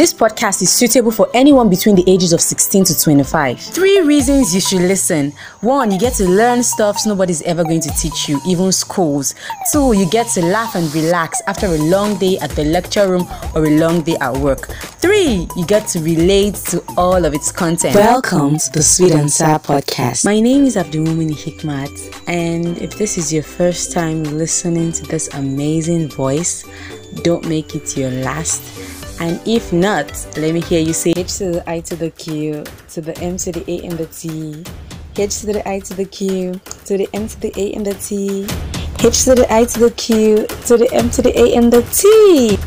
This podcast is suitable for anyone between the ages of 16 to 25. Three reasons you should listen. One, you get to learn stuff nobody's ever going to teach you, even schools. Two, you get to laugh and relax after a long day at the lecture room or a long day at work. Three, you get to relate to all of its content. Welcome to the Sweet and Sour podcast. My name is Abdulmumini Hikmat, and if this is your first time listening to this amazing voice, don't make it your last. And if not, let me hear you say H to the I to the Q, to the M to the A and the T, H to the I to the Q, to the M to the A and the T, H to the I to the Q, to the M to the A and the T.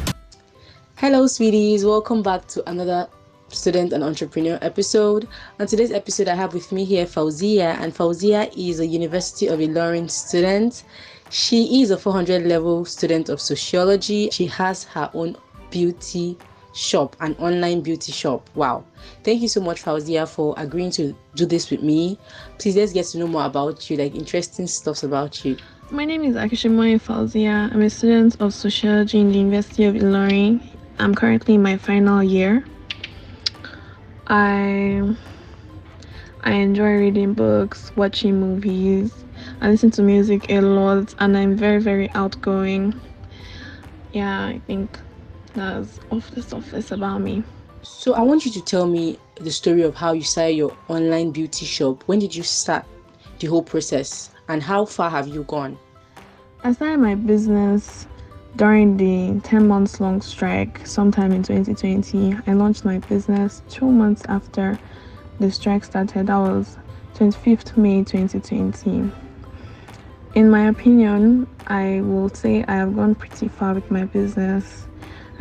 Hello, sweeties. Welcome back to another student and entrepreneur episode. On today's episode, I have with me here Fauziyah, and Fauziyah is a University of Ilorin student. She is a 400 level student of sociology. She has her own beauty shop, an online beauty shop. Wow. Thank you so much, Fauziyah, for agreeing to do this with me. Please let's get to know more about you, like interesting stuff about you. My name is Akishimoye Fauziyah. I'm a student of sociology in the University of Ilorin. I'm currently in my final year. I I enjoy reading books, watching movies, I listen to music a lot and I'm very very outgoing. Yeah, I think that's off the surface about me. So I want you to tell me the story of how you started your online beauty shop. When did you start the whole process and how far have you gone? I started my business during the 10 months long strike sometime in 2020. I launched my business two months after the strike started. That was 25th May 2020. In my opinion, I will say I have gone pretty far with my business.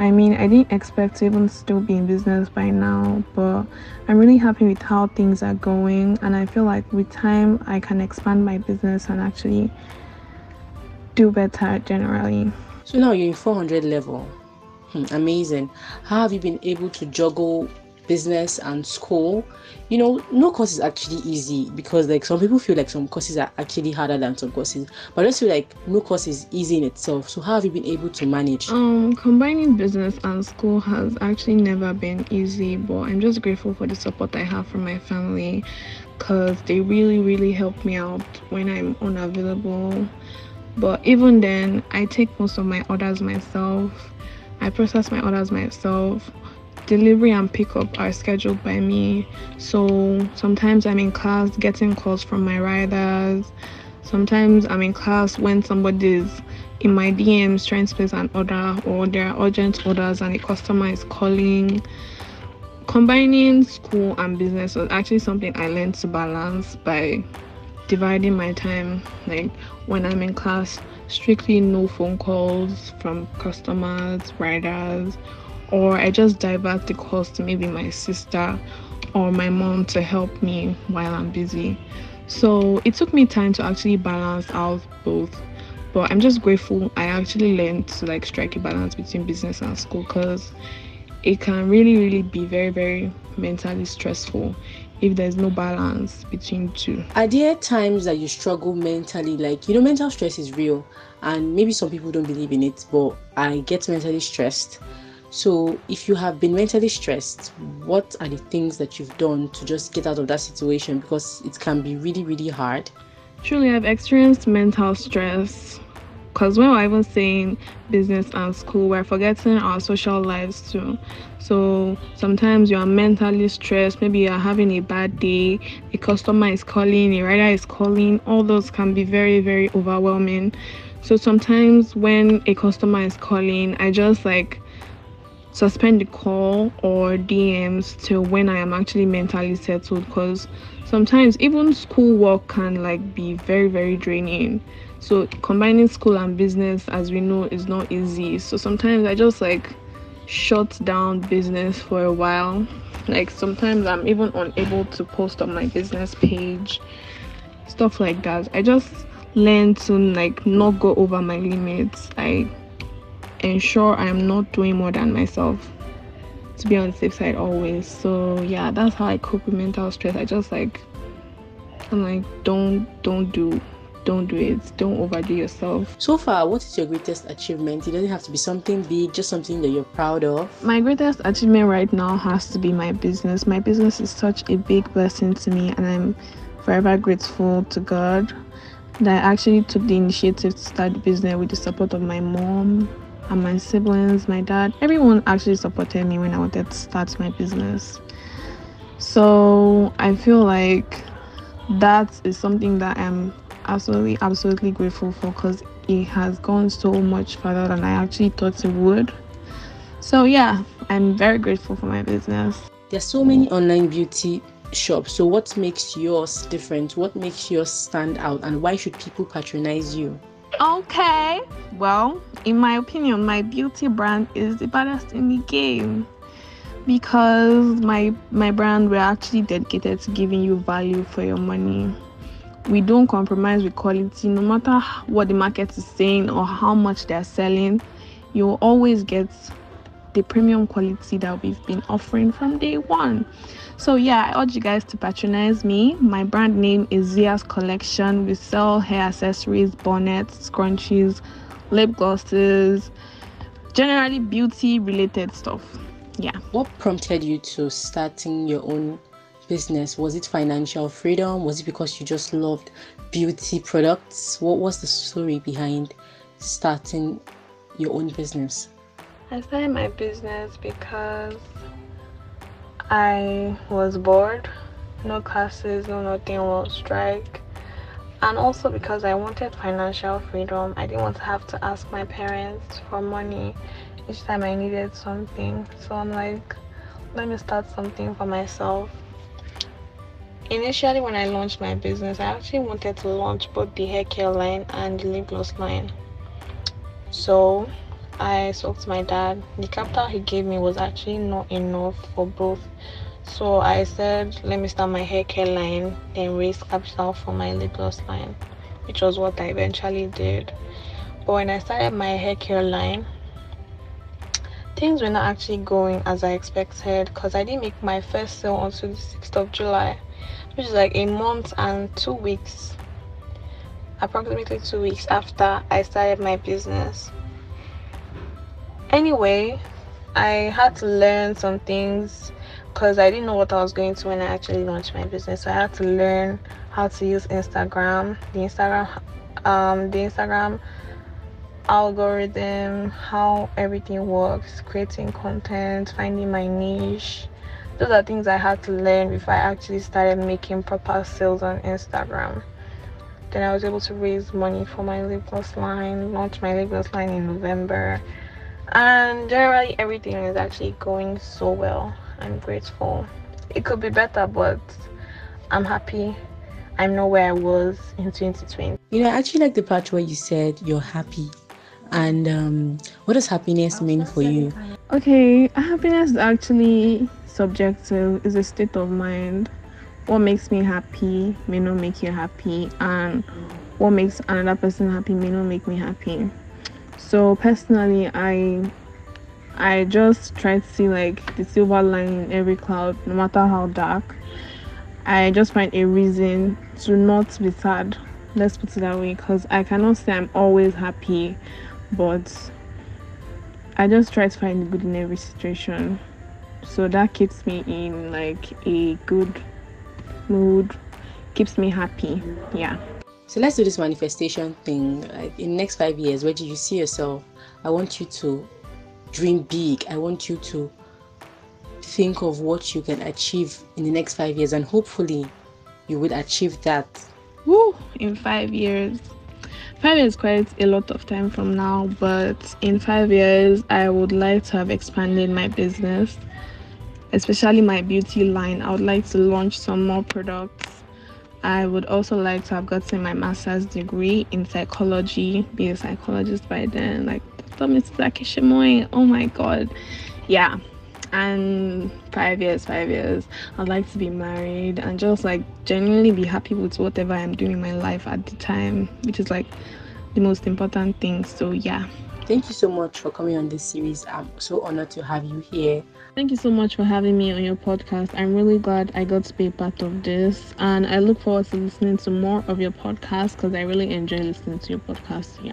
I mean, I didn't expect to even still be in business by now, but I'm really happy with how things are going, and I feel like with time I can expand my business and actually do better generally. So now you're in 400 level. Hmm, amazing. How have you been able to juggle business and school? You know, no course is actually easy because like some people feel like some courses are actually harder than some courses, but I just feel like no course is easy in itself. So how have you been able to manage? Um, combining business and school has actually never been easy, but I'm just grateful for the support I have from my family because they really really help me out when I'm unavailable but even then i take most of my orders myself i process my orders myself delivery and pickup are scheduled by me. So sometimes i'm in class getting calls from my riders. Sometimes i'm in class when somebody's in my dms trying to place an order or there are urgent orders and a customer is calling. Combining school and business was actually something i learned to balance by dividing my time. Like when i'm in class strictly no phone calls from customers riders or i just divert the calls to maybe my sister or my mom to help me while i'm busy so it took me time to actually balance out both but i'm just grateful i actually learned to like strike a balance between business and school because it can really really be very very mentally stressful if there's no balance between two. Are there times that you struggle mentally? Like, you know, mental stress is real, and maybe some people don't believe in it, but I get mentally stressed. So, if you have been mentally stressed, what are the things that you've done to just get out of that situation? Because it can be really, really hard. Truly, I've experienced mental stress because when we're even saying business and school, we're forgetting our social lives too. So sometimes you are mentally stressed, maybe you're having a bad day, a customer is calling, a rider is calling, all those can be very, very overwhelming. So sometimes when a customer is calling, I just like suspend the call or DMs till when I am actually mentally settled because sometimes even school work can like be very very draining. So combining school and business as we know is not easy. So sometimes i just like shut down business for a while. Like sometimes i'm even unable to post on my business page stuff like that. I just learn to like not go over my limits. I ensure i'm not doing more than myself to be on the safe side always so yeah that's how i cope with mental stress i just like i'm like don't don't do don't do it. Don't overdo yourself. So far, what is your greatest achievement? It doesn't have to be something big, just something that you're proud of. My greatest achievement right now has to be my business. My business is such a big blessing to me, and I'm forever grateful to God that I actually took the initiative to start the business with the support of my mom and my siblings, my dad. Everyone actually supported me when I wanted to start my business. So I feel like that is something that I'm absolutely, absolutely grateful for because it has gone so much further than I actually thought it would. So, yeah, I'm very grateful for my business. There's so many online beauty shops. So, what makes yours different? What makes yours stand out? And why should people patronize you? Okay, well, in my opinion, my beauty brand is the baddest in the game. Because my my brand we're actually dedicated to giving you value for your money. We don't compromise with quality. No matter what the market is saying or how much they're selling you'll always get the premium quality that we've been offering from day one. So yeah i urge you guys to patronize me. My brand name is zia's collection. We sell hair accessories bonnets scrunchies lip glosses generally beauty related stuff. Yeah. What prompted you to starting your own business? Was it financial freedom? Was it because you just loved beauty products? What was the story behind starting your own business? I started my business because i was bored. No classes no nothing was strike and also because i wanted financial freedom i didn't want to have to ask my parents for money each time I needed something. So I'm like, let me start something for myself. Initially, when I launched my business, I actually wanted to launch both the hair care line and the lip gloss line. So I spoke to my dad. The capital he gave me was actually not enough for both. So I said, let me start my hair care line, then raise capital for my lip gloss line, which was what I eventually did. But when I started my hair care line, things were not actually going as I expected because I didn't make my first sale until the 6th of July, which is like a month and two weeks, approximately two weeks after I started my business. Anyway, I had to learn some things because I didn't know what I was going to when I actually launched my business. So I had to learn how to use Instagram, the Instagram, um, the Instagram algorithm, how everything works, creating content, finding my niche. Those are things I had to learn before I actually started making proper sales on Instagram. Then I was able to raise money for my lip gloss line, launch my lip gloss line in November. And generally everything is actually going so well. I'm grateful. It could be better, but I'm happy I'm not where I was in 2020. You know, I actually like the part where you said you're happy and um, what does happiness mean for you? Okay, happiness is actually subjective, it's a state of mind. What makes me happy may not make you happy, and what makes another person happy may not make me happy. So personally, I I just try to see like the silver line in every cloud, no matter how dark. I just find a reason to not be sad. Let's put it that way, because I cannot say I'm always happy but I just try to find the good in every situation. So that keeps me in like a good mood, keeps me happy. Yeah. So let's do this manifestation thing. Like in next five years, where do you see yourself? I want you to dream big. I want you to think of what you can achieve in the next five years, and hopefully, you would achieve that. Woo! In five years, five years quite a lot of time from now but in five years i would like to have expanded my business especially my beauty line i would like to launch some more products i would also like to have gotten my master's degree in psychology be a psychologist by then like oh my god yeah and five years five years i'd like to be married and just like genuinely be happy with whatever i'm doing in my life at the time which is like the most important thing so yeah thank you so much for coming on this series. I'm so honored to have you here. Thank you so much for having me on your podcast. I'm really glad I got to be a part of this, and I look forward to listening to more of your podcast because I really enjoy listening to your podcast. Yeah.